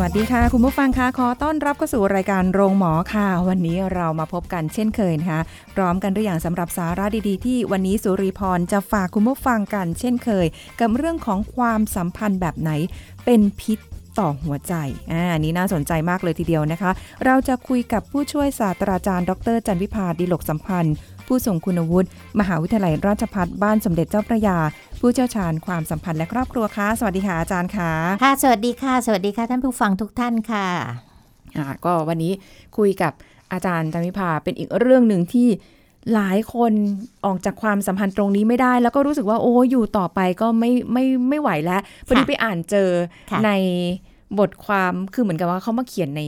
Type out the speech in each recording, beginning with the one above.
วัสดีค่ะ คุณผู้ฟังคะขอต้อนรับเข้าสู่รายการโรงหมอค่ะ วันนี้เรามาพบกันเช่นเคยนะคะพร้อมกันด้วยอย่างสำหรับสาระดีๆ ที่วันนี้สุริพรจะฝากคุณผู้ฟังกันเช่นเคย กับเรื่องของความสัมพันธ์แบบไหนเป็นพิษต่อหัวใจ อ่าอันนี้น่าสนใจมากเลยทีเดียวนะคะ เราจะคุยกับผู้ช่วยศาสตราจารย์ ดร จันวิพาดิลกสัมพันธ์ ผู้ทรงคุณวุฒิมหาวิทยาลัยราชภัฏบ้านสมเด็จเจ้าพระยา ผู้เชี่ยวชาญความสัมพันธ์และครอบครัวค่ะสวัสดีค่ะอาจารย์ค่ะค่ะ สวัสดีค่ะ สวัสดีค่ะท่านผู้ฟังทุกท่านค่ะอ่าก็วันนี้คุยกับอาจารย์จันวิภาเป็นอีกเรื่องหนึ่งที่หลายคนออกจากความสัมพันธ์ตรงนี้ไม่ได้ แล้วก็รู้สึกว่าโอ้อยู่ต่อไปก็ไม่ไม่ไม่ไหวแล้วพอดีไปอ่านเจอค่ะในบทความคือเหมือนกับว่าเขามาเขียนใน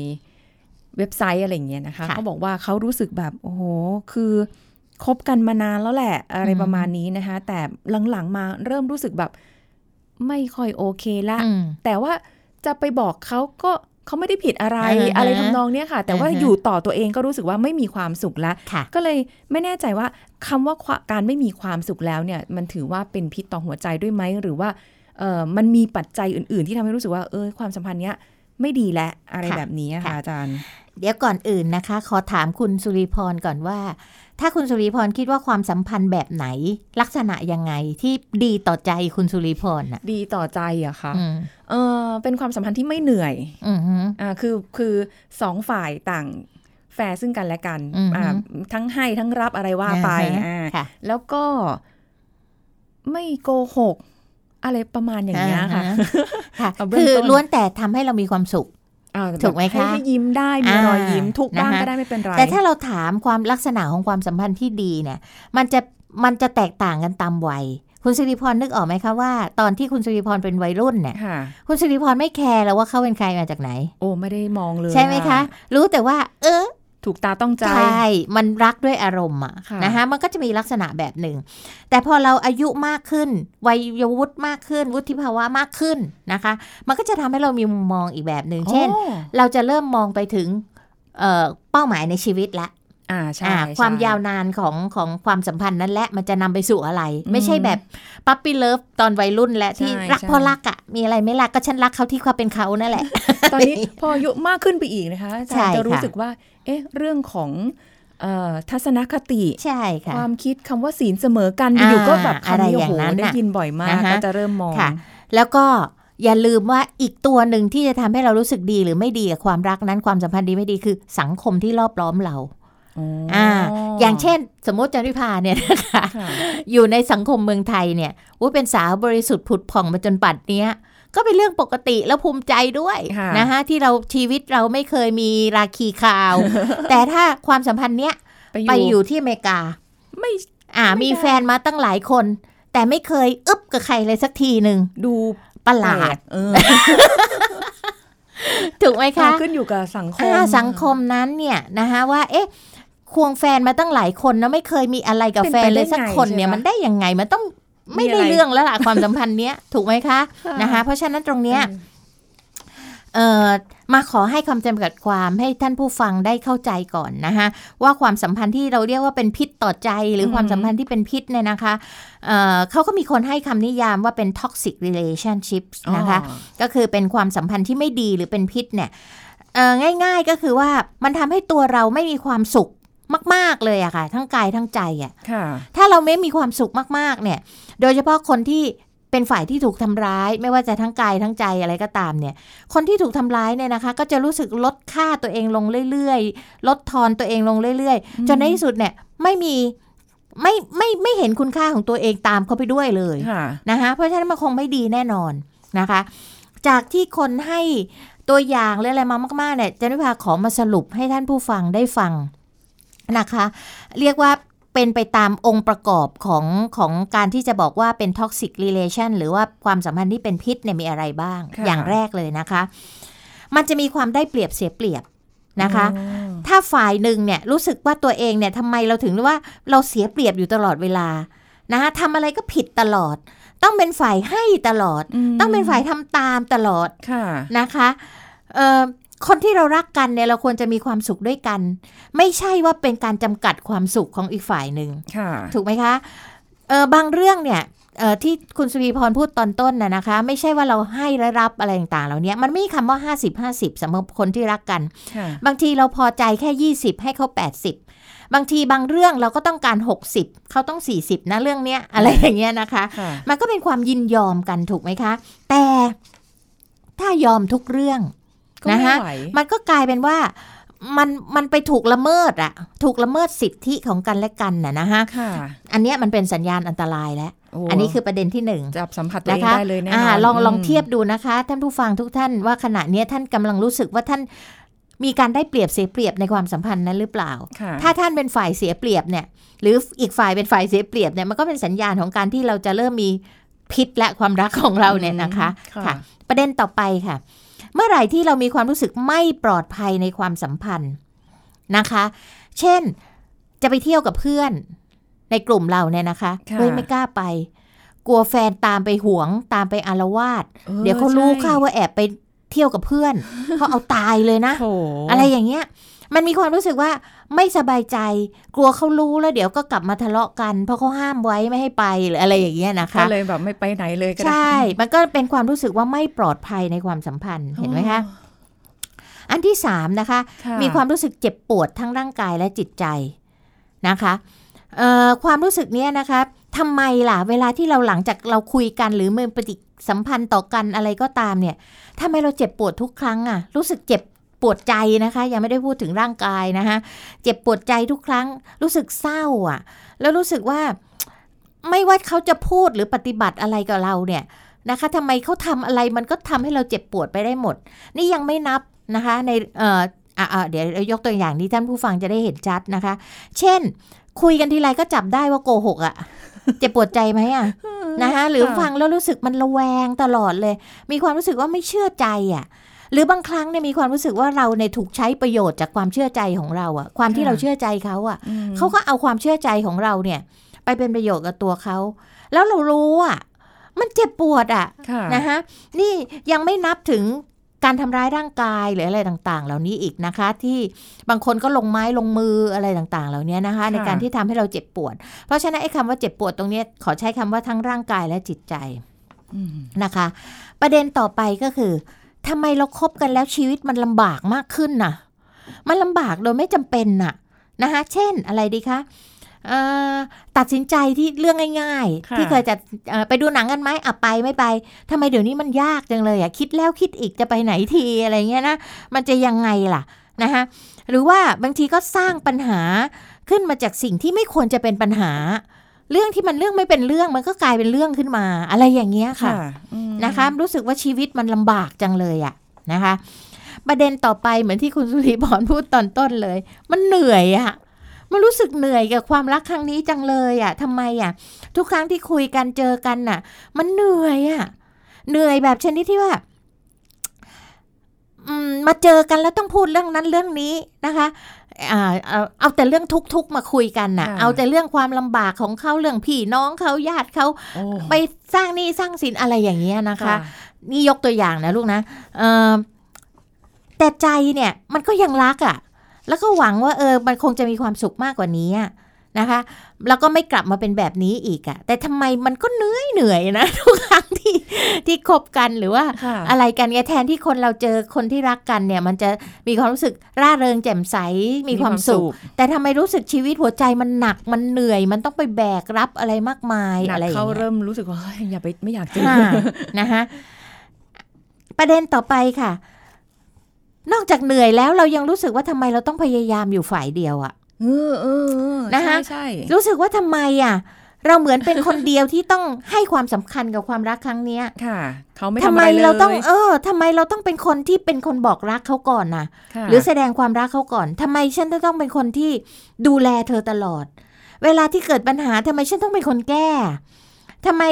เว็บไซต์อะไรอย่างเงี้ยนะคะเขาบอกว่าเขารู้สึกแบบโอ้โหคือ คบกันมานานแล้วแหละ อะไรประมาณนี้นะคะ แต่หลังๆมาเริ่มรู้สึกแบบไม่ค่อยโอเคละอืมแต่ว่าจะไปบอกเขาก็เขาไม่ได้ผิดอะไรอ่าฮะอะไรทำนองเนี้ยค่ะ แต่ว่าอ่าฮะอยู่ต่อตัวเองก็รู้สึกว่าไม่มีความสุขแล้วค่ะก็เลยไม่แน่ใจว่าคำว่าควการไม่มีความสุขแล้วเนี่ย มันถือว่าเป็นพิษต่อหัวใจด้วยไหมหรือว่าเออมันมีปัจจัยอื่น ๆ ที่ทำให้รู้สึกว่าเออความสัมพันธ์เนี้ยไม่ดีและอะไรค่ะแบบนี้อะค่ะค่ะอาจารย์ เดี๋ยวก่อนอื่นนะคะ ขอถามคุณสุริพรก่อนว่า ถ้าคุณสุริพรคิดว่าความสัมพันธ์แบบไหน ลักษณะยังไงที่ดีต่อใจคุณสุริพรน่ะดีต่อใจอะค่ะอืมเออเป็นความสัมพันธ์ที่ไม่เหนื่อยอืมฮึอ่าคือคือสองฝ่ายต่างแฟร์ซึ่งกันและกันอือฮึอ่าทั้งให้ทั้งรับอะไรว่าไปอ่าฮะอ่าค่ะแล้วก็ไม่โกหก อะไรประมาณอย่างเงี้ยค่ะอ่าฮะค่ะเอาเบื้องคือต้นล้วนแต่ทำให้เรามีความสุขอ่า ถูกไหมคะให้ให้ยิ้มได้มีอ่ารอยยิ้มทุกบ้างนะคะก็ได้ไม่เป็นไรแต่ถ้าเราถามความลักษณะของความสัมพันธ์ที่ดีเนี่ย มันจะมันจะแตกต่างกันตามวัยคุณสิริพรนึกออกไหมคะว่า ตอนที่คุณสิริพรเป็นวัยรุ่นเนี่ยค่ะคุณสิริพรไม่แคร์แล้วว่าเขาเป็นใครมาจากไหน โอ้ไม่ได้มองเลย ใช่ไหมคะ รู้แต่ว่า เออ ถูกตาต้องใจ ใช่ มันรักด้วยอารมณ์อะค่ะนะคะมันก็จะมีลักษณะแบบหนึ่ง แต่พอเราอายุมากขึ้น วัยวุฒิมากขึ้น วุฒิภาวะมากขึ้นนะคะ มันก็จะทำให้เรามีมุมมองอีกแบบหนึ่ง เช่นโอ้เราจะเริ่มมองไปถึงเอ่อเป้าหมายในชีวิตละ อ่าใช่อ่าใช่ความยาวนานของของความสัมพันธ์นั้นแหละมันจะนำไปสู่อะไรอืมไม่ใช่แบบปั๊ปปี้เลิฟตอนวัยรุ่นและที่ใช่รักใช่เพราะรักอะมีอะไรไม่รักก็ฉันรักเขาที่ความเป็นเขานั่นแหละ ตอนนี้พออายุมากขึ้นไปอีกนะคะอาจารใช่ย์จะรู้ค่ะสึกว่า เอ๊ะ เรื่องของเอ่อทัศนคติใช่ค่ะความคิดคำว่าศีลเสมอกันอ่าอยู่ๆก็แบบอะไรคำนี้อโอ้ย่างโหนั้นได้น่ะยินบ่อยมากนะคะก็จะเริ่มมองค่ะแล้วก็อย่าลืมว่าอีกตัวหนึ่งที่จะทำให้เรารู้สึกดีหรือไม่ดีกับความรักนั้นความสัมพันธ์ดีไม่ดีคือสังคมที่รอบล้อมเรา อ๋ออ่าอย่างเช่น สมมติจันวิพาเนี่ยนะคะค่ะอยู่ในสังคมเมืองไทยเนี่ยว่าเป็นสาวบริสุทธิ์ผุดผ่องมาจนปัดเนี้ยก็เป็นเรื่องปกติแล้วภูมิใจด้วยค่ะนะคะที่เราชีวิตเราไม่เคยมีราคีคาว แต่ถ้าความสัมพันธ์เนี้ยไปอยู่ที่อเมริกา ไม่อ่าไม่มีได้แฟนมาตั้งหลายคน แต่ไม่เคยอึบกับใครเลยสักทีหนึ่งดูประหลาดเออถูกไหมคะขึ้นอยู่กับสังคมอ่าสังคมนั้นเนี่ยนะคะว่าเอ๊ะ ควงแฟนมาตั้งหลายคนนะไม่เคยมีอะไรกับเป็นแฟไปนได้เลยสักคนเนี่ยไงใช่ปะมันได้ยังไงมันต้องไม่มีได้อะไรเรื่องแล้วล่ะความสัมพันธ์เนี้ยถูกไหมคะนะคะ เพราะฉะนั้นตรงเนี้ยเอ่อมาขอให้คำจำกัดความให้ท่านผู้ฟังได้เข้าใจก่อนนะคะว่าความสัมพันธ์ที่เราเรียกว่าเป็นพิษต่อใจ หรือความสัมพันธ์ที่เป็นพิษเนี่ยนะคะเอ่อเขาก็มีคนให้คำนิยามว่าเป็น toxic relationships นะคะอ๋อก็คือเป็นความสัมพันธ์ที่ไม่ดีหรือเป็นพิษเนี่ยเอ่อง่ายๆก็คือว่ามันทำให้ตัวเราไม่มีความสุข มาก ๆ เลยอะค่ะ ทั้งกายทั้งใจอะค่ะถ้าเราไม่มีความสุขมากๆ เนี่ย โดยเฉพาะคนที่เป็นฝ่ายที่ถูกทำร้าย ไม่ว่าจะทั้งกายทั้งใจอะไรก็ตามเนี่ย คนที่ถูกทำร้ายเนี่ยนะคะ ก็จะรู้สึกลดค่าตัวเองลงเรื่อยๆ ลดทอนตัวเองลงเรื่อยๆ จนในที่สุดเนี่ยไม่มีไม่ไม่ไม่เห็นคุณค่าของตัวเองตามเขาไปด้วยเลยค่ะนะคะเพราะฉะนั้นมันคงไม่ดีแน่นอนนะคะ จากที่คนให้ตัวอย่างหรืออะไรมามากๆเนี่ยเจนวิภาขอมาสรุปให้ท่านผู้ฟังได้ฟัง นะคะ เรียกว่าเป็นไปตามองค์ประกอบของของการที่จะบอกว่าเป็น toxic relation หรือว่าความสัมพันธ์ที่เป็นพิษเนี่ยมีอะไรบ้างค่ะอย่างแรกเลยนะคะ มันจะมีความได้เปรียบเสียเปรียบนะคะอ๋อถ้าฝ่ายหนึ่งเนี่ยรู้สึกว่าตัวเองเนี่ยทำไมเราถึงว่าเราเสียเปรียบอยู่ตลอดเวลานะคะทำอะไรก็ผิดตลอด ต้องเป็นฝ่ายให้ตลอดมต้องเป็นฝ่ายทำตามตลอดค่ะนะคะเอ่อ คนที่เรารักกันเนี่ยเราควรจะมีความสุขด้วยกัน ไม่ใช่ว่าเป็นการจำกัดความสุขของอีกฝ่ายหนึ่งค่ะถูกไหมคะเออบางเรื่องเนี่ยเอ่อที่คุณสุวีพรพูดตอนต้นน่ะนะคะ ไม่ใช่ว่าเราให้และรับอะไรต่างๆเหล่านี้มันไม่มีคำว่า 50 50สำหรับคนที่รักกันค่ะบางทีเราพอใจแค่ 20 ให้เขา 80 บางทีบางเรื่องเราก็ต้องการ 60 เขาต้อง 40 นะเรื่องเนี้ยอะไรอย่างเงี้ยนะคะค่ะมันก็เป็นความยินยอมกันถูกไหมคะ แต่ถ้ายอมทุกเรื่องก็ไม่ นะคะไหวมันก็กลายเป็นว่ามันมันไปถูกละเมิดอะถูกละเมิดสิทธิของกันและกันน่ะนะคะค่ะอันเนี้ยมันเป็นสัญญาณอันตรายแล้วโอ้อันนี้คือประเด็นที่หนึ่งจับสัมผัสตัวนะเองคะได้เลยแน่นอ่าอนลองลองมเทียบดูนะคะ ท่านผู้ฟังทุกท่านว่าขณะเนี้ยท่านกำลังรู้สึกว่าท่านมีการได้เปรียบเสียเปรียบในความสัมพันธ์นั้นหรือเปล่าค่ะถ้าท่านเป็นฝ่ายเสียเปรียบเนี่ย หรืออีกฝ่ายเป็นฝ่ายเสียเปรียบเนี่ยมันก็เป็นสัญญาณของการที่เราจะเริ่มมีพิษและความรักของเราเนี่ยนะคะ ค่ะค่ะประเด็นต่อไปค่ะ เมื่อไหร่ที่เรามีความรู้สึกไม่ปลอดภัยในความสัมพันธ์นะคะ เช่นจะไปเที่ยวกับเพื่อนในกลุ่มเราเนี่ยนะคะค่ะเฮ้ยไม่กล้าไป กลัวแฟนตามไปหวงตามไปอารวาสออเดี๋ยวเขารู้ใช่เข้าว่าแอบไปเที่ยวกับเพื่อนเขาเอาตายเลยนะโถอะไรอย่างเงี้ย มันมีความรู้สึกว่า ไม่สบายใจ กลัวเขารู้แล้วเดี๋ยวก็กลับมาทะเลาะกัน เพราะเขาห้ามไว้ไม่ให้ไปหรืออะไรอย่างเงี้ยนะคะก็เลยแบบไม่ไปไหนเลยก็ได้ใช่ มันก็เป็นความรู้สึกว่าไม่ปลอดภัยในความสัมพันธ์เห็นไหมคะอันที่สามนะคะค่ะมีความรู้สึกเจ็บปวดทั้งร่างกายและจิตใจนะคะเอ่อความรู้สึกเนี้ยนะคะทำไมล่ะ เวลาที่เราหลังจากเราคุยกันหรือมีปฏิสัมพันธ์ต่อกันอะไรก็ตามเนี่ยทำไมเราเจ็บปวดทุกครั้งอะรู้สึกเจ็บ ปวดใจนะคะ ยังไม่ได้พูดถึงร่างกายนะคะเจ็บปวดใจทุกครั้งรู้สึกเศร้าอะแล้วรู้สึกว่าไม่ว่าเขาจะพูดหรือปฏิบัติอะไรกับเราเนี่ยนะคะทำไมเขาทำอะไรมันก็ทำให้เราเจ็บปวดไปได้หมด นี่ยังไม่นับนะคะในเอ่ออะอะเดี๋ยวยกตัวอย่างที่ท่านผู้ฟังจะได้เห็นชัดนะคะ เช่น คุยกันทีไรก็จับได้ว่าโกหกอะ่ะเจ็บปวดใจไหมอะ่ะนะคะหรือฟังแล้วรู้สึกมันระแวงตลอดเลย มีความรู้สึกว่าไม่เชื่อใจอะ่ะ หรือบางครั้งเนี่ยมีความรู้สึกว่าเราในยถูกใช้ประโยชน์จากความเชื่อใจของเราอะ่ะความที่ค่ะเราเชื่อใจเขาอะอืมเขาก็เอาความเชื่อใจของเราเนี่ย ไปเป็นประโยชน์กับตัวเขา แล้วเรารู้อะมันเจ็บปวดอะค่ะนะคะนี่ยังไม่นับถึงการทำร้ายร่างกายหรืออะไรต่างๆ เหล่านี้อีกนะคะ ที่บางคนก็ลงไม้ลงมืออะไรต่างๆ เหล่านี้นะคะ ในการที่ทำให้เราเจ็บปวด เพราะฉะนั้นไอ้คำว่าเจ็บปวดตรงเนี้ยขอใช้คำว่าทั้งร่างกายและจิตใจอืมนะคะ ประเด็นต่อไปก็คือ ทำไมเราครบกันแล้วชีวิตมันลำบากมากขึ้นน่ะ มันลำบากโดยไม่จำเป็นน่ะนะคะเช่นอะไรดีคะเอ่อตัดสินใจที่เรื่องง่ายค่ะๆที่เคยจะเอ่อไปดูหนังกันไหมอะไปไม่ไปทำไมเดี๋ยวนี้มันยากจังเลยอะคิดแล้วคิดอีกจะไปไหนทีอะไรเงี้ยนะมันจะยังไงล่ะนะคะหรือว่าบางทีก็สร้างปัญหาขึ้นมาจากสิ่งที่ไม่ควรจะเป็นปัญหา เรื่องที่มันเรื่องไม่เป็นเรื่องมันก็กลายเป็นเรื่องขึ้นมา อะไรอย่างเงี้ยค่ะค่ะอืมนะคะ รู้สึกว่าชีวิตมันลำบากจังเลยอะนะคะ ประเด็นต่อไปเหมือนที่คุณสุริพรพูดตอนต้นเลย มันเหนื่อยอะมันรู้สึกเหนื่อยกับความรักครั้งนี้จังเลยอะทำไมอะทุกครั้งที่คุยกันเจอกันน่ะ มันเหนื่อยอะเหนื่อยแบบชนิดที่ว่าอืมมาเจอกันแล้วต้องพูดเรื่องนั้นเรื่องนี้นะคะอ่า เอาเอาแต่เรื่องทุกข์ๆมาคุยกันน่ะค่ะ เอาแต่เรื่องความลำบากของเขาเรื่องพี่น้องเขาญาติเขาโอ้ไปสร้างหนี้สร้างสินอะไรอย่างเงี้ยนะคะค่ะนี่ยกตัวอย่างนะลูกนะเออแต่ใจเนี่ยมันก็ยังรักอะ่ะ แล้วก็หวังว่าเออมันคงจะมีความสุขมากกว่านี้อะ นะคะ แล้วก็ไม่กลับมาเป็นแบบนี้อีกอะ่ะแต่ทำไมมันก็เหนื่อยเหนื่อยนะทุกครั้งที่ที่คบกันหรือว่าค่ะอะไรกันเนี่ยแทนที่คนเราเจอคนที่รักกันเนี่ย มันจะมีความรู้สึกร่าเริงแจ่มใสมีความสุข แต่ทำไมรู้สึกชีวิตหัวใจมันหนักมันเหนื่อย มันต้องไปแบกรับอะไรมากมายหนักอะไรอย่างเขาเงี้ยเริ่มรู้สึกว่าเฮ้ยอย่าไปไม่อยากเจอค่ะนะคะประเด็นต่อไปค่ะ นอกจากเหนื่อยแล้วเรายังรู้สึกว่าทำไมเราต้องพยายามอยู่ฝ่ายเดียวอะ เออเออเออนะคะใช่รู้สึกว่าทำไมอะเราเหมือนเป็นคนเดียวที่ต้องให้ความสำคัญกับความรักครั้งเนี้ยค่ะเขาไม่ทำทำไมอะไรเลยเราต้องเออทำไมเราต้องเป็นคนที่เป็นคนบอกรักเขาก่อนน่ะค่ะหรือแสดงความรักเขาก่อนทำไมฉันจะต้องเป็นคนที่ดูแลเธอตลอด เวลาที่เกิดปัญหาทำไมฉันต้องเป็นคนแก้ทำไม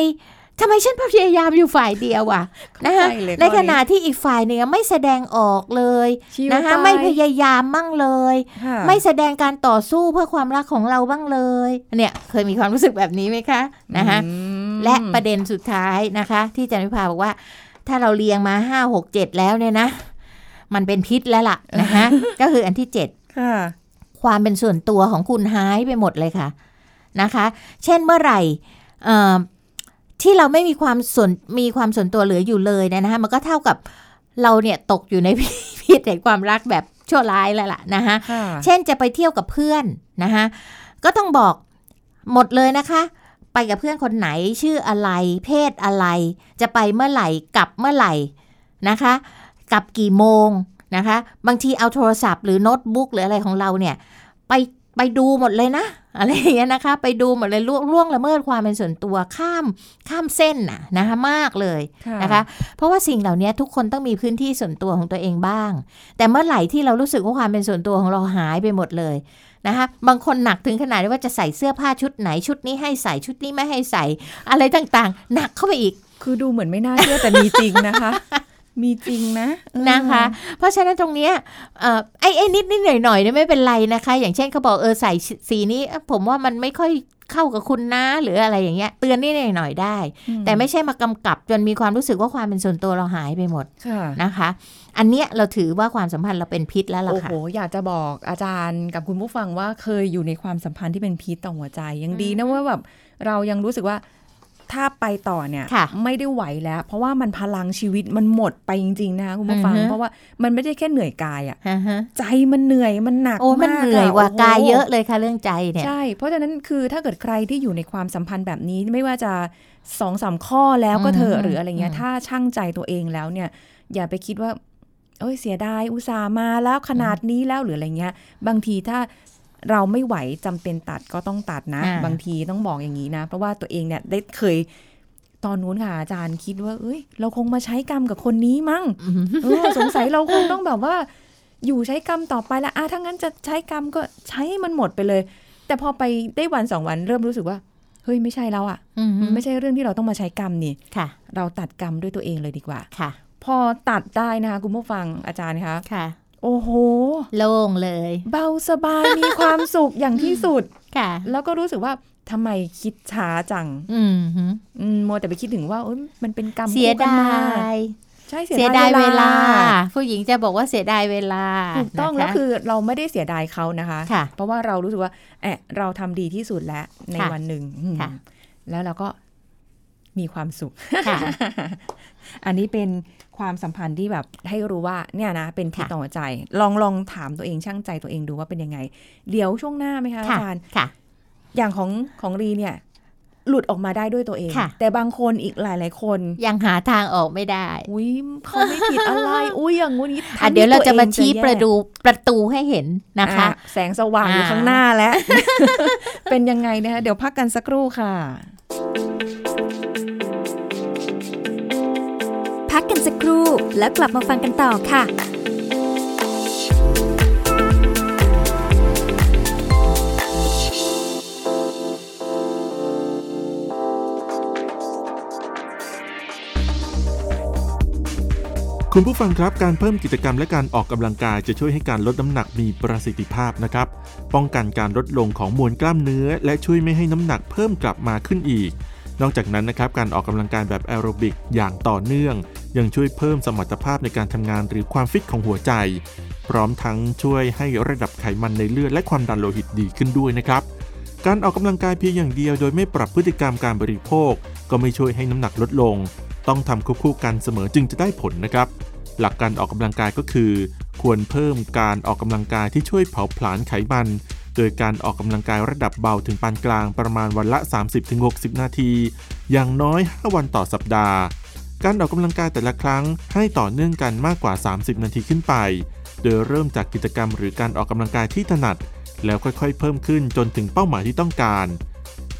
ทำไมฉันพยายามอยู่ฝ่ายเดียวอะนะคะเข้าใจเลยในข้อนี้ขณะที่อีกฝ่ายหนึ่งไม่แสดงออกเลยชิวนะคะไปไม่พยายามมั่งเลยค่ะไม่แสดงการต่อสู้เพื่อความรักของเราบ้างเลย เนี่ยเคยมีความรู้สึกแบบนี้ไหมคะนะคะอืมและประเด็นสุดท้ายนะคะ ที่จันวิภาบอกว่า ถ้าเราเรียงมาห้าหกเจ็ดแล้วเนี่ยนะ มันเป็นพิษแล้วล่ะนะคะก็คืออันที่เจ็ดค่ะความเป็นส่วนตัวของคุณหายไปหมดเลยค่ะนะคะ เช่นเมื่อไหร่เอ่อ ที่เราไม่มีความส่วนมีความส่วนตัวเหลืออยู่เลยเนยนะคะมันก็เท่ากับเราเนี่ยตกอยู่ในพิษแห่งความรักแบบชั่วร้ายแล้วล่ะนะคะค่ะเช่นจะไปเที่ยวกับเพื่อนนะคะก็ต้องบอกหมดเลยนะคะ ไปกับเพื่อนคนไหนชื่ออะไร เพศอะไร จะไปเมื่อไหร่กลับเมื่อไหร่นะคะกลับกี่โมงนะคะ บางทีเอาโทรศัพท์หรือโน้ตบุ๊กหรืออะไรของเราเนี่ย ไป ไปดูหมดเลยนะ อะไรอย่างเงี้ยนะคะ ไปดูหมดเลยล่วงล่วงละเมิดความเป็นส่วนตัวข้ามข้ามเส้นน่ะนะคะมากเลยนะคะ เพราะว่าสิ่งเหล่านี้ทุกคนต้องมีพื้นที่ส่วนตัวของตัวเองบ้าง แต่เมื่อไหร่ที่เรารู้สึกว่าความเป็นส่วนตัวของเราหายไปหมดเลยนะคะบางคนหนักถึงขนาดที่ว่าจะใส่เสื้อผ้าชุดไหนชุดนี้ให้ใส่ชุดนี้ไม่ให้ใส่อะไรต่างๆ หนักเข้าไปอีก คือดูเหมือนไม่น่าเชื่อแต่มีจริงนะคะ มีจริงนะเออนะคะ เพราะฉะนั้นตรงเนี้ยเอ่อไอ้ไอ้นิดนิดหน่อยหน่อยๆเนี่ยไม่เป็นไรนะคะ อย่างเช่นเขาบอกเออใส่สีนี้เอ้อผมว่ามันไม่ค่อยเข้ากับคุณนะหรืออะไรอย่างเงี้ย เตือนนิดหน่อยหน่อยๆได้ แต่ไม่ใช่มากำกับจนมีความรู้สึกว่าความเป็นส่วนตัวเราหายไปหมดค่ะนะคะ อันเนี้ยเราถือว่าความสัมพันธ์เราเป็นพิษแล้วล่ะโอ้ค่ะโหอยากจะบอกอาจารย์กับคุณผู้ฟังว่าเคยอยู่ในความสัมพันธ์ที่เป็นพิษต่อหัวใจยังดีนะว่าแบบเรายังรู้สึกว่า ถ้าไปต่อเนี่ยค่ะไม่ได้ไหวแล้ว เพราะว่ามันพลังชีวิตมันหมดไปจริง ๆ นะคะคุณผู้ฟังอือฮึเพราะว่ามันไม่ได้แค่เหนื่อยกายอะอ่าฮะใจมันเหนื่อยมันหนักโอ้มันมากเหนื่อยกว่าโโหกายเยอะเลยค่ะเรื่องใจเนี่ยใช่เพราะฉะนั้นคือถ้าเกิดใครที่อยู่ในความสัมพันธ์แบบนี้ไม่ว่าจะสองสามข้อแล้วก็เถอือะมหรืออะไรเงี้ยอืมถ้าช่างใจตัวเองแล้วเนี่ย อย่าไปคิดว่าเอ้ยเสียดายอุตส่าห์มาแล้วขนาดนี้แล้วหรืออะไรเงี้ย บางทีถ้า เราไม่ไหวจำเป็นตัดก็ต้องตัดนะอ่าบางทีต้องบอกอย่างนี้นะ เพราะว่าตัวเองเนี่ยได้เคยตอนนู้นค่ะอาจารย์คิดว่า เอ้ย เราคงมาใช้กรรมกับคนนี้มั้งอืมเออสงสัยเราคงต้องแบบว่า อยู่ใช้กรรมต่อไปแล้วอะถ้างั้นจะใช้กรรมก็ใช้ให้มันหมดไปเลย แต่พอไปได้วันสองวันเริ่มรู้สึกว่าเฮ้ยไม่ใช่แล้วอะอืมมันไม่ใช่เรื่องที่เราต้องมาใช้กรรมนี่ค่ะ เราตัดกรรมด้วยตัวเองเลยดีกว่าค่ะ พอตัดได้นะคะคุณผู้ฟังอาจารย์คะค่ะ โอ้โห โล่งเลย เบาสบายมีความสุขอย่างที่สุดค่ะ แล้วก็รู้สึกว่าทำไมคิดช้าจัง อืมฮึอืมมัวแต่ไปคิดถึงว่าเอ้ยมันเป็นกรรมเสียคู่กันดามายใช่เสียดายเวลา ผู้หญิงจะบอกว่าเสียดายเวลาถูกต้องนะคะแล้วคือเราไม่ได้เสียดายเขานะคะค่ะเพราะว่าเรารู้สึกว่าแอะเราทำดีที่สุดแล้วในค่ะวันหนึ่งอืมค่ะแล้วเราก็ มีความสุขค่ะอันนี้เป็นความสัมพันธ์ที่แบบให้รู้ว่าเนี่ยนะ เป็นพิษค่ะต่อหัวใจ ลองลองถามตัวเองช่างใจตัวเองดูว่าเป็นยังไง เดี๋ยวช่วงหน้าไหมคะอาค่ะจารย์ค่ะอย่างของของรีเนี่ย หลุดออกมาได้ด้วยตัวเองค่ะแต่บางคนอีกหลาย ๆ คน ยังหาทางออกไม่ได้ อุ้ยเขาไม่ผิดอะไร อุ้ยอย่างงู้นนี้อะทำเดี๋ยวเราจะมาชี้แย่ประตูประตูให้เห็นนะคะอ่แสงสว่างอยู่อ่าข้างหน้าแล้ว เป็นยังไงนะคะเดี๋ยวพักกันสักครู่ค่ะ กกันสักครู่ แล้วกลับมาฟังกันต่อค่ะคุณผู้ฟังครับการเพิ่มกิจกรรมและการออกกำลังกายจะช่วยให้การลดน้ำหนักมีประสิทธิภาพนะครับ ป้องกันการลดลงของมวลกล้ามเนื้อ และช่วยไม่ให้น้ำหนักเพิ่มกลับมาขึ้นอีก นอกจากนั้นนะครับการออกกำลังกายแบบแอโรบิกอย่างต่อเนื่อง ยังช่วยเพิ่มสมรรถภาพในการทำงานหรือความฟิตของหัวใจ พร้อมทั้งช่วยให้ระดับไขมันในเลือดและความดันโลหิตดีขึ้นด้วยนะครับการออกกำลังกายเพียงอย่างเดียวโดยไม่ปรับพฤติกรรมการบริโภค ก็ไม่ช่วยให้น้ำหนักลดลง ต้องทำควบคู่กันเสมอจึงจะได้ผลนะครับ หลักการออกกำลังกายก็คือ ควรเพิ่มการออกกำลังกายที่ช่วยเผาผลาญไขมัน โดยการออกกำลังกายระดับเบาถึงปานกลางประมาณวันละ 30-60 นาที อย่างน้อย 5 วันต่อสัปดาห์ การออกกำลังกายแต่ละครั้งให้ต่อเนื่องกันมากกว่า 30 นาทีขึ้นไป โดยเริ่มจากกิจกรรมหรือการออกกำลังกายที่ถนัด แล้วค่อยๆ เพิ่มขึ้นจนถึงเป้าหมายที่ต้องการ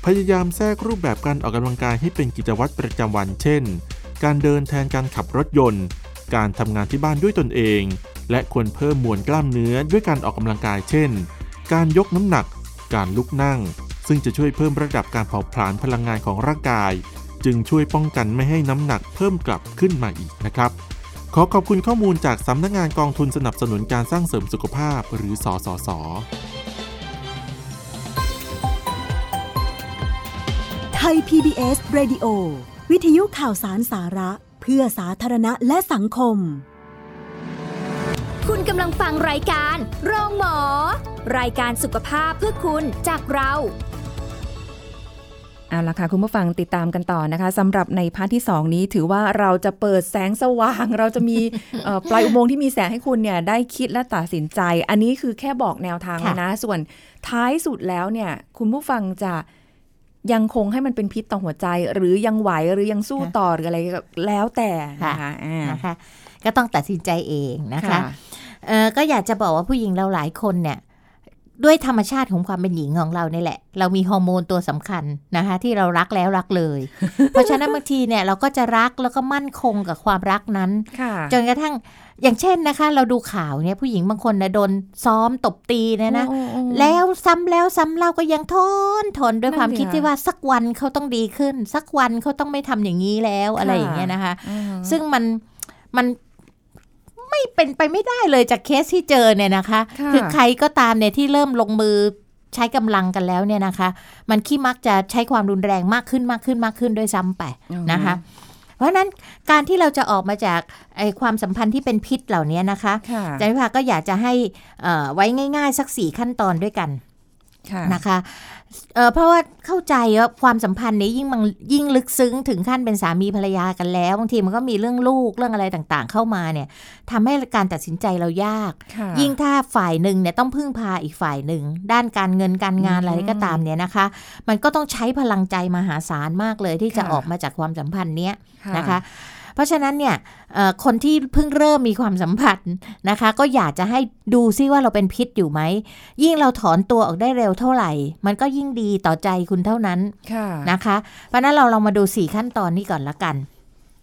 พยายามแทรกรูปแบบการออกกำลังกายให้เป็นกิจวัตรประจำวัน เช่น การเดินแทนการขับรถยนต์ การทำงานที่บ้านด้วยตนเอง และควรเพิ่มมวลกล้ามเนื้อด้วยการออกกำลังกายเช่น การยกน้ำหนัก การลุกนั่งสซึ่งจะช่วยเพิ่มระดับการเผาผลาญพลังงานของร่างกาย จึงช่วยป้องกันไม่ให้น้ำหนักเพิ่มกลับขึ้นมาอีกนะครับ ขอขอบคุณข้อมูลจากสำนักงานกองทุนสนับสนุนการสร้างเสริมสุขภาพ หรือสสสไทย PBS Radio วิทยุข่าวสารสาระ เพื่อสาธารณะและสังคม คุณกำลังฟังรายการโรงหมอ รายการสุขภาพเพื่อคุณจากเราเอาละค่ะ คุณผู้ฟังติดตามกันต่อนะคะสำหรับใน part ที่ 2 นี้ถือว่าเราจะเปิดแสงสว่าง เราจะมีเอ่อปลายอุโมงค์ที่มีแสงให้คุณเนี่ยได้คิดและตัดสินใจ อันนี้คือแค่บอกแนวทางค่ะนะ ส่วนท้ายสุดแล้วเนี่ย คุณผู้ฟังจะยังคงให้มันเป็นพิษต่อหัวใจ หรือยังไหวหรือยังสู้ต่อหรืออะไรก็แล้วแต่นะคะอ่านะคะก็ต้องตัดสินใจเองนะคะเออก็อยากจะบอกว่าผู้หญิงเราหลายคนเนี่ย ด้วยธรรมชาติของความเป็นหญิงของเราเนี่ยแหละ เรามีฮอร์โมนตัวสำคัญนะคะที่เรารักแล้วรักเลย เพราะฉะนั้นบางทีเนี่ยเราก็จะรักแล้วก็มั่นคงกับความรักนั้นค่ะจนกระทั่งอย่างเช่นนะคะ เราดูข่าวเนี่ยผู้หญิงบางคนนะโดนซ้อมตบตีเนี่ยนะโอ้โอ้โอ้แล้วซ้ำแล้วซ้ำเล่าก็ยังทนทนด้วยนั่นความสิคิดคะที่ว่าสักวันเขาต้องดีขึ้น สักวันเขาต้องไม่ทำอย่างนี้แล้วอะไรค่ะอย่างเงี้ยนะคะอืมซึ่งมันมัน ไม่เป็นไปไม่ได้เลยจากเคสที่เจอเนี่ยนะคะค่ะอใครก็ตามเนี่ยที่เริ่มลงมือใช้กำลังกันแล้วเนี่ยนะคะ มันขี้มักจะใช้ความรุนแรงมากขึ้นมากขึ้นมากขึ้นด้วยซ้ำไปนะคะ เพราะฉะนั้นการที่เราจะออกมาจากไอ้ความสัมพันธ์ที่เป็นพิษเหล่านี้นะคะค่ะอาจารย์วิภาก็อยากจะให้เอ่อไว้ง่าย ๆ สักสี่ขั้นตอนด้วยกันค่ะ นะคะเอ่อเพราะว่าเข้าใจว่าความสัมพันธ์นี้ยิ่งมันยิ่งลึกซึ้งถึงขั้นเป็นสามีภรรยากันแล้วบางทีมันก็มีเรื่องลูกเรื่องอะไรต่างๆ เข้ามาเนี่ยทำให้การตัดสินใจเรายากค่ะยิ่งถ้าฝ่ายหนึ่งเนี่ยต้องพึ่งพาอีกฝ่ายหนึ่ง ด้านการเงินการงานอืมอะไรก็ตามเนี่ยนะคะ มันก็ต้องใช้พลังใจมหาศาลมากเลยที่จะค่ะออกมาจากความสัมพันธ์เนี้ยนะคะ เพราะฉะนั้นเนี่ยเอ่อคนที่เพิ่งเริ่มมีความสัมพันธ์นะคะ ก็อยากจะให้ดูซิว่าเราเป็นพิษอยู่ไหม ยิ่งเราถอนตัวออกได้เร็วเท่าไหร่ มันก็ยิ่งดีต่อใจคุณเท่านั้นค่ะนะคะ เพราะฉะนั้นเราลองมาดูสี่ขั้นตอนนี้ก่อนละกัน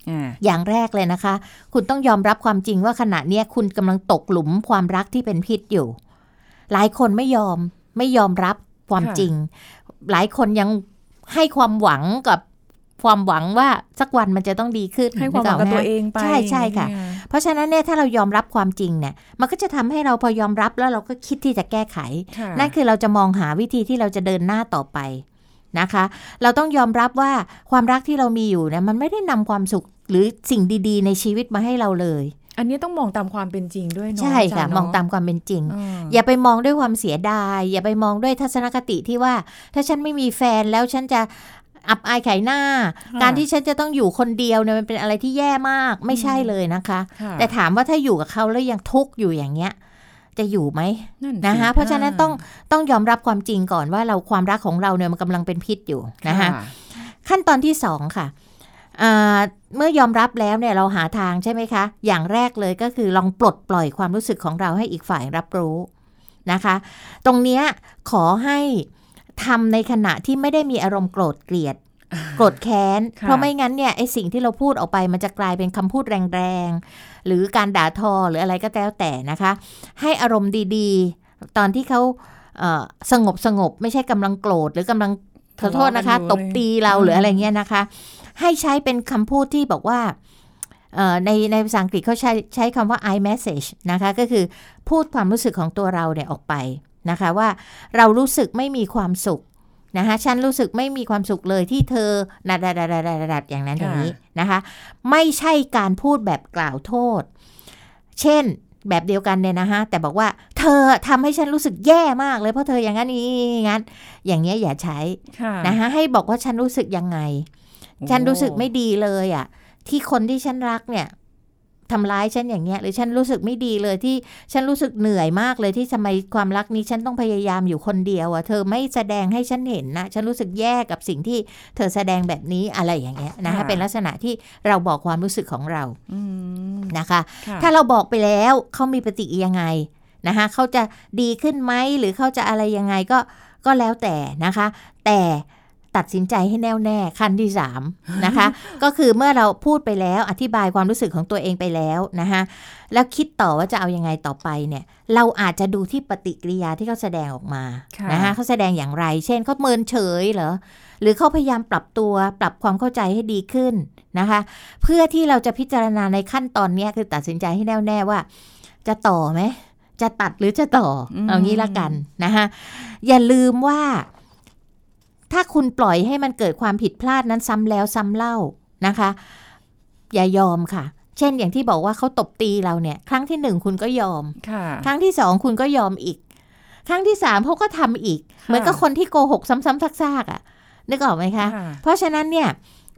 อ่าอย่างแรกเลยนะคะ คุณต้องยอมรับความจริงว่าขณะเนี้ยคุณกำลังตกหลุมความรักที่เป็นพิษอยู่ หลายคนไม่ยอมไม่ยอมรับความจริง หลายคนยังให้ความหวังกับ ความหวังว่าสักวันมันจะต้องดีขึ้นให้ความหวังกับนึกตัวออกไหมเองไปใช่ใช่ค่ะ เพราะฉะนั้นเนี่ยถ้าเรายอมรับความจริงเนี่ย มันก็จะทำให้เราพอยอมรับแล้วเราก็คิดที่จะแก้ไขค่ะนั่นคือเราจะมองหาวิธีที่เราจะเดินหน้าต่อไปนะคะ เราต้องยอมรับว่าความรักที่เรามีอยู่เนี่ยมันไม่ได้นำความสุขหรือสิ่งดี ๆ ในชีวิตมาให้เราเลยอันนี้ต้องมองตามความเป็นจริงด้วยเนาะใช่ค่ะาจารย์มองเนตามความเป็นจริงอืมอย่าไปมองด้วยความเสียดาย อย่าไปมองด้วยทัศนคติที่ว่า ถ้าฉันไม่มีแฟนแล้วฉันจะ อับอายขายหน้าค่ะการที่ฉันจะต้องอยู่คนเดียวเนี่ยมันเป็นอะไรที่แย่มากไม่ใช่เลยนะคะค่ะแต่ถามว่าถ้าอยู่กับเขาแล้วยังทุกข์อยู่อย่างเงี้ยจะอยู่ไหมนั่นสินะคะเพราะฉะนั้นต้องต้องยอมรับความจริงก่อนว่าเราความรักของเราเนี่ยมันกำลังเป็นพิษอยู่นะคะขั้นตอนที่สองค่ะอ่าเมื่อยอมรับแล้วเนี่ยเราหาทางใช่ไหมคะ อย่างแรกเลยก็คือลองปลดปล่อยความรู้สึกของเราให้อีกฝ่ายรับรู้นะคะ ตรงเนี้ยขอให้ ทำในขณะที่ไม่ได้มีอารมณ์โกรธเกลียด โกรธแค้นค่ะเพราะไม่งั้นเนี่ยไอสิ่งที่เราพูดออกไปมันจะกลายเป็นคำพูดแรงๆ หรือการด่าทอหรืออะไรก็แล้วแต่นะคะ ให้อารมณ์ดีๆ ตอนที่เขาเอ่อสงบสงบไม่ใช่กำลังโกรธหรือกำลังขอโทษนะคะ ตบตีเราหรืออะไรเงี้ยนะคะ ให้ใช้เป็นคำพูดที่บอกว่าเอ่อในในภาษาอังกฤษเขาใช้ใช้คำว่า I message นะคะ ก็คือพูดความรู้สึกของตัวเราเนี่ยออกไป นะคะว่าเรารู้สึกไม่มีความสุขนะคะฉันรู้สึกไม่มีความสุขเลยที่เธอดัดดัดดัดดัดดัดอย่างนั้นอย่างนี้นะคะไม่ใช่การพูดแบบกล่าวโทษ เช่นแบบเดียวกันเนี่ยนะคะแต่บอกว่าเธอทำให้ฉันรู้สึกแย่มากเลยเพราะเธออย่างนั้นนี้งั้น อย่างเงี้ยอย่าใช้ค่ะนะคะให้บอกว่าฉันรู้สึกยังไง ฉันรู้สึกไม่ดีเลยอะ่ะที่คนที่ฉันรักเนี่ย ทำร้ายฉันอย่างเงี้ยหรือฉันรู้สึกไม่ดีเลยที่ฉันรู้สึกเหนื่อยมากเลยที่ทำไมความรักนี้ฉันต้องพยายามอยู่คนเดียวอะ่ะเธอไม่แสดงให้ฉันเห็นนะ ฉันรู้สึกแย่กับสิ่งที่เธอแสดงแบบนี้อะไรอย่างเงี้ยนะคะเป็นลักษณะที่เราบอกความรู้สึกของเราอืมนะคะค่ะถ้าเราบอกไปแล้วเขามีปฏิกิริยายังไงนะคะเขาจะดีขึ้นไหมหรือเขาจะอะไรยังไงก็ก็แล้วแต่นะคะ แต่ ตัดสินใจให้แน่วแน่ขั้นที่สามนะคะ ก็คือเมื่อเราพูดไปแล้วอธิบายความรู้สึกของตัวเองไปแล้วนะคะแล้วคิดต่อว่าจะเอายังไงต่อไปเนี่ย เราอาจจะดูที่ปฏิกิริยาที่เขาแสดงออกมาค่ะนะคะเขาแสดงอย่างไร เช่นเขาเมินเฉยเหรอหรือเขาพยายามปรับตัวปรับความเข้าใจให้ดีขึ้นนะคะ เพื่อที่เราจะพิจารณาในขั้นตอนเนี้ยคือตัดสินใจให้แน่วแน่ว่า จะต่อไหมจะตัดหรือจะต่ออมเอางี้ละกันนะคะอย่าลืมว่า ถ้าคุณปล่อยให้มันเกิดความผิดพลาดนั้นซ้ำแล้วซ้ำเล่านะคะ อย่ายอมค่ะ เช่นอย่างที่บอกว่าเขาตบตีเราเนี่ย ครั้งที่หนึ่งคุณก็ยอมค่ะครั้งที่สองคุณก็ยอมอีก ครั้งที่สามเขาก็ทำอีก เหมือนกับคนที่โกหกซ้ำๆซากๆอะนึกออกไหมคะค่ะเพราะฉะนั้นเนี่ย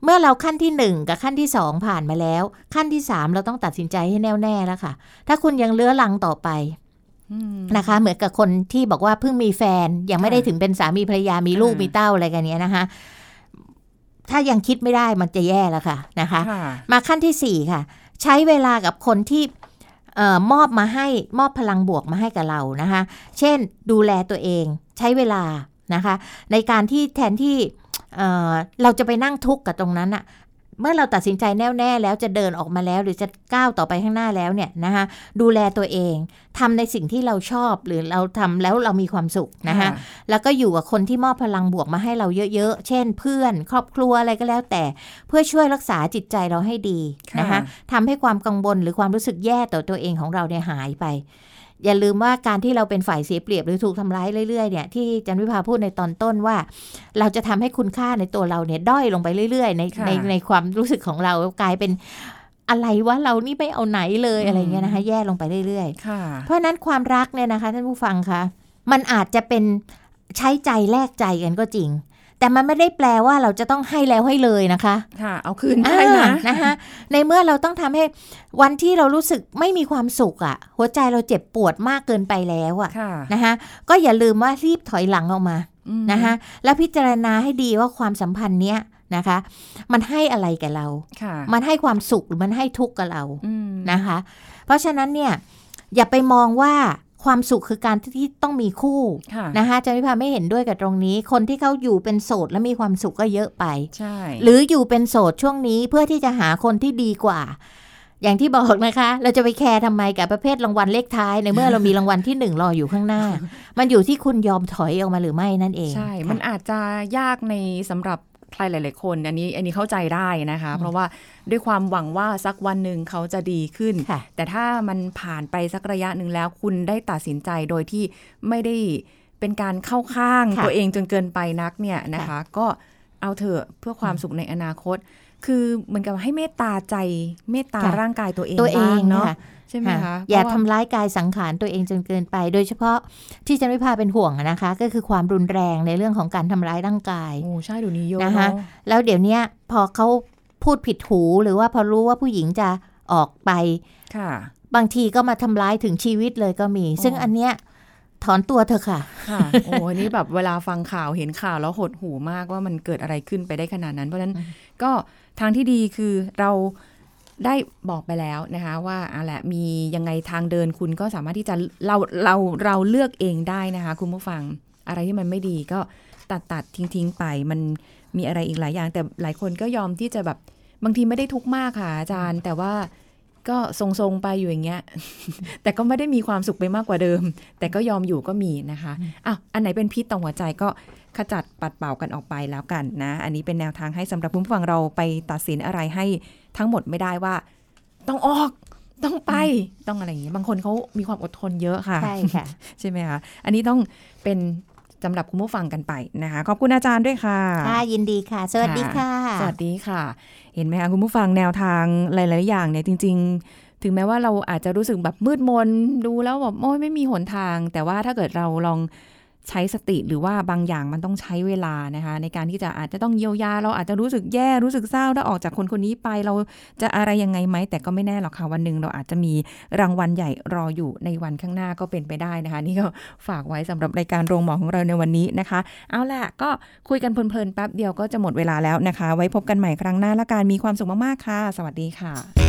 เมื่อเราขั้นที่หนึ่งกับขั้นที่สองผ่านมาแล้ว ขั้นที่สามเราต้องตัดสินใจให้แน่วแน่แล้วค่ะ ถ้าคุณยังเลื้อลังต่อไปอืม นะคะ เหมือนกับคนที่บอกว่าเพิ่งมีแฟน ยังไม่ได้ค่ะถึงเป็นสามีภรรยามีลูกค่ะมีเต้าอะไรกันเนี้ยนะคะ ถ้ายังคิดไม่ได้มันจะแย่แล้วค่ะนะคะค่ะมาขั้นที่สี่ค่ะ ใช้เวลากับคนที่เออมอบมาให้มอบพลังบวกมาให้กับเรานะคะ เช่นดูแลตัวเองใช้เวลานะคะ ในการที่แทนที่เอ่อเราจะไปนั่งทุกข์กับตรงนั้นอะ เมื่อเราตัดสินใจแน่วแน่แล้วจะเดินออกมาแล้ว หรือจะก้าวต่อไปข้างหน้าแล้วเนี่ยนะคะดูแลตัวเองทำในสิ่งที่เราชอบหรือเราทำแล้วเรามีความสุขนะคะแล้วก็อยู่กับคนที่มอบพลังบวกมาให้เราเยอะๆ เช่น เพื่อน ครอบครัวอะไรก็แล้วแต่ เพื่อช่วยรักษาจิตใจเราให้ดีนะคะค่ะทำให้ความกังวลหรือความรู้สึกแย่ต่อตัวเองของเราเนี่ยหายไป อย่าลืมว่าการที่เราเป็นฝ่ายเสียเปรียบหรือถูกทำร้ายเรื่อยๆเนี่ยที่จันวิภาพูดในตอนต้นว่า เราจะทำให้คุณค่าในตัวเราเนี่ยด้อยลงไปเรื่อย ๆ ในค่ะในในความรู้สึกของเรากลายเป็นอะไรวะเรานี่ไม่เอาไหนเลยอืมอะไรเงี้ยนะคะ แย่ลงไปเรื่อยๆค่ะเพราะฉะนั้นความรักเนี่ยนะคะท่านผู้ฟังคะมันอาจจะเป็นใช้ใจแลกใจกันก็จริง แต่มันไม่ได้แปลว่าเราจะต้องให้แล้วให้เลยนะคะ ค่ะ เอาคืนได้นะอ่านะคะในเมื่อเราต้องทำให้วันที่เรารู้สึกไม่มีความสุขอะ่ะ หัวใจเราเจ็บปวดมากเกินไปแล้วอะค่ะ่ะนะคะก็อย่าลืมว่ารีบถอยหลังออกมาอืมนะคะแล้วพิจารณาให้ดีว่าความสัมพันธ์เนี้ยนะคะ มันให้อะไรแก่เราค่ะมันให้ความสุขหรือมันให้ทุกข์กับเราอืมนะคะ เพราะฉะนั้นเนี่ยอย่าไปมองว่า ความสุขคือการที่ต้องมีคู่ค่ะนะคะอาจารย์วิภาไม่เห็นด้วยกับตรงนี้ คนที่เขาอยู่เป็นโสดและมีความสุขก็เยอะไปใช่หรืออยู่เป็นโสดช่วงนี้เพื่อที่จะหาคนที่ดีกว่า อย่างที่บอกนะคะ เราจะไปแคร์ทำไมกับประเภทรางวัลเลขท้าย ในเมื่อเรามีรางวัลที่หนึ่งรออยู่ข้างหน้า มันอยู่ที่คุณยอมถอยออกมาหรือไม่นั่นเอง ใช่ค่ะมันอาจจะยากในสำหรับ ใครหลาย ๆ คน อันนี้อันนี้เข้าใจได้นะคะ เพราะว่าด้วยความหวังว่าสักวันหนึ่งเขาจะดีขึ้นค่ะแต่ถ้ามันผ่านไปสักระยะหนึ่งแล้วคุณได้ตัดสินใจโดยที่ไม่ได้เป็นการเข้าข้างค่ะตัวเองจนเกินไปนักเนี่ยนะคะค่ะก็เอาเถอะเพื่อความสุขในอนาคต คือเหมือนกับให้เมตตาใจเมตตาค่ะร่างกายตัวเองตัวเอบ้างงเนาะค่ะใช่ไหมคะอย่าเพระว่ทำร้ายกายสังขารตัวเองจนเกินไป โดยเฉพาะที่จันวิภาเป็นห่วงอะนะคะ ก็คือความรุนแรงในเรื่องของการทำร้ายร่างกายโอ้ใช่เดี๋ยวนี้เยอะนะคะเนาะแล้วเดี๋ยวเนี้ยพอเขาพูดผิดหูหรือว่าพอรู้ว่าผู้หญิงจะออกไปค่ะ บางทีก็มาทำร้ายถึงชีวิตเลยก็มี ซึ่งอันเนี้ยถอนตัวเถอะค่ะ ค่ะ โอ้อันนี้แบบเวลาฟังข่าวเห็นข่าวแล้วหดหูมากว่ามันเกิดอะไรขึ้นไปได้ขนาดนั้น เพราะฉะนั้นก็ ทางที่ดีคือเราได้บอกไปแล้วนะคะว่าอะแหละมียังไงทางเดินคุณก็สามารถที่จะเราเราเราเลือกเองได้นะคะคุณผู้ฟังอะไรที่มันไม่ดีก็ตัดตัดทิ้งทิ้งไป มันมีอะไรอีกหลายอย่าง แต่หลายคนก็ยอมที่จะแบบบางทีไม่ได้ทุกข์มากค่ะอาจารย์ แต่ว่าก็ทรงๆไปอยู่อย่างเงี้ย แต่ก็ไม่ได้มีความสุขไปมากกว่าเดิม แต่ก็ยอมอยู่ก็มีนะคะอ้าวอันไหนเป็นพิษต่อหัวใจก็ ขจัดปัดเป่ากันออกไปแล้วกันนะ อันนี้เป็นแนวทางให้สำหรับผู้ฟังเราไปตัดสินอะไรให้ทั้งหมดไม่ได้ว่า ต้องออกต้องไปต้องอะไรอย่างเงี้ยบางคนเขามีความอดทนเยอะค่ะใช่ค่ะ ใช่ไหมคะอันนี้ต้องเป็นสำหรับคุณผู้ฟังกันไปนะคะ ขอบคุณอาจารย์ด้วยค่ะค่ะยินดีค่ะ สวัสดีค่ะ สวัสดีค่ะ เห็นไหมคะคุณผู้ฟังแนวทางหลาย ๆ อย่างเนี่ยจริง ๆ ถึงแม้ว่าเราอาจจะรู้สึกแบบมืดมนดูแล้วแบบโอ้ยไม่มีหนทาง แต่ว่าถ้าเกิดเราลอง ใช้สติหรือว่าบางอย่างมันต้องใช้เวลานะคะ ในการที่จะอาจจะต้องเยียวยา เราอาจจะรู้สึกแย่รู้สึกเศร้าถ้าออกจากคนคนนี้ไป เราจะอะไรยังไงไหมแต่ก็ไม่แน่หรอกค่ะวันหนึ่งเราอาจจะมีรางวัลใหญ่รออยู่ในวันข้างหน้าก็เป็นไปได้นะคะ นี่ก็ฝากไว้สำหรับรายการโรงหมอของเราในวันนี้นะคะ เอาล่ะก็คุยกันเพลินๆแป๊บเดียวก็จะหมดเวลาแล้วนะคะ ไว้พบกันใหม่ครั้งหน้าละการมีความสุขมากๆค่ะ สวัสดีค่ะ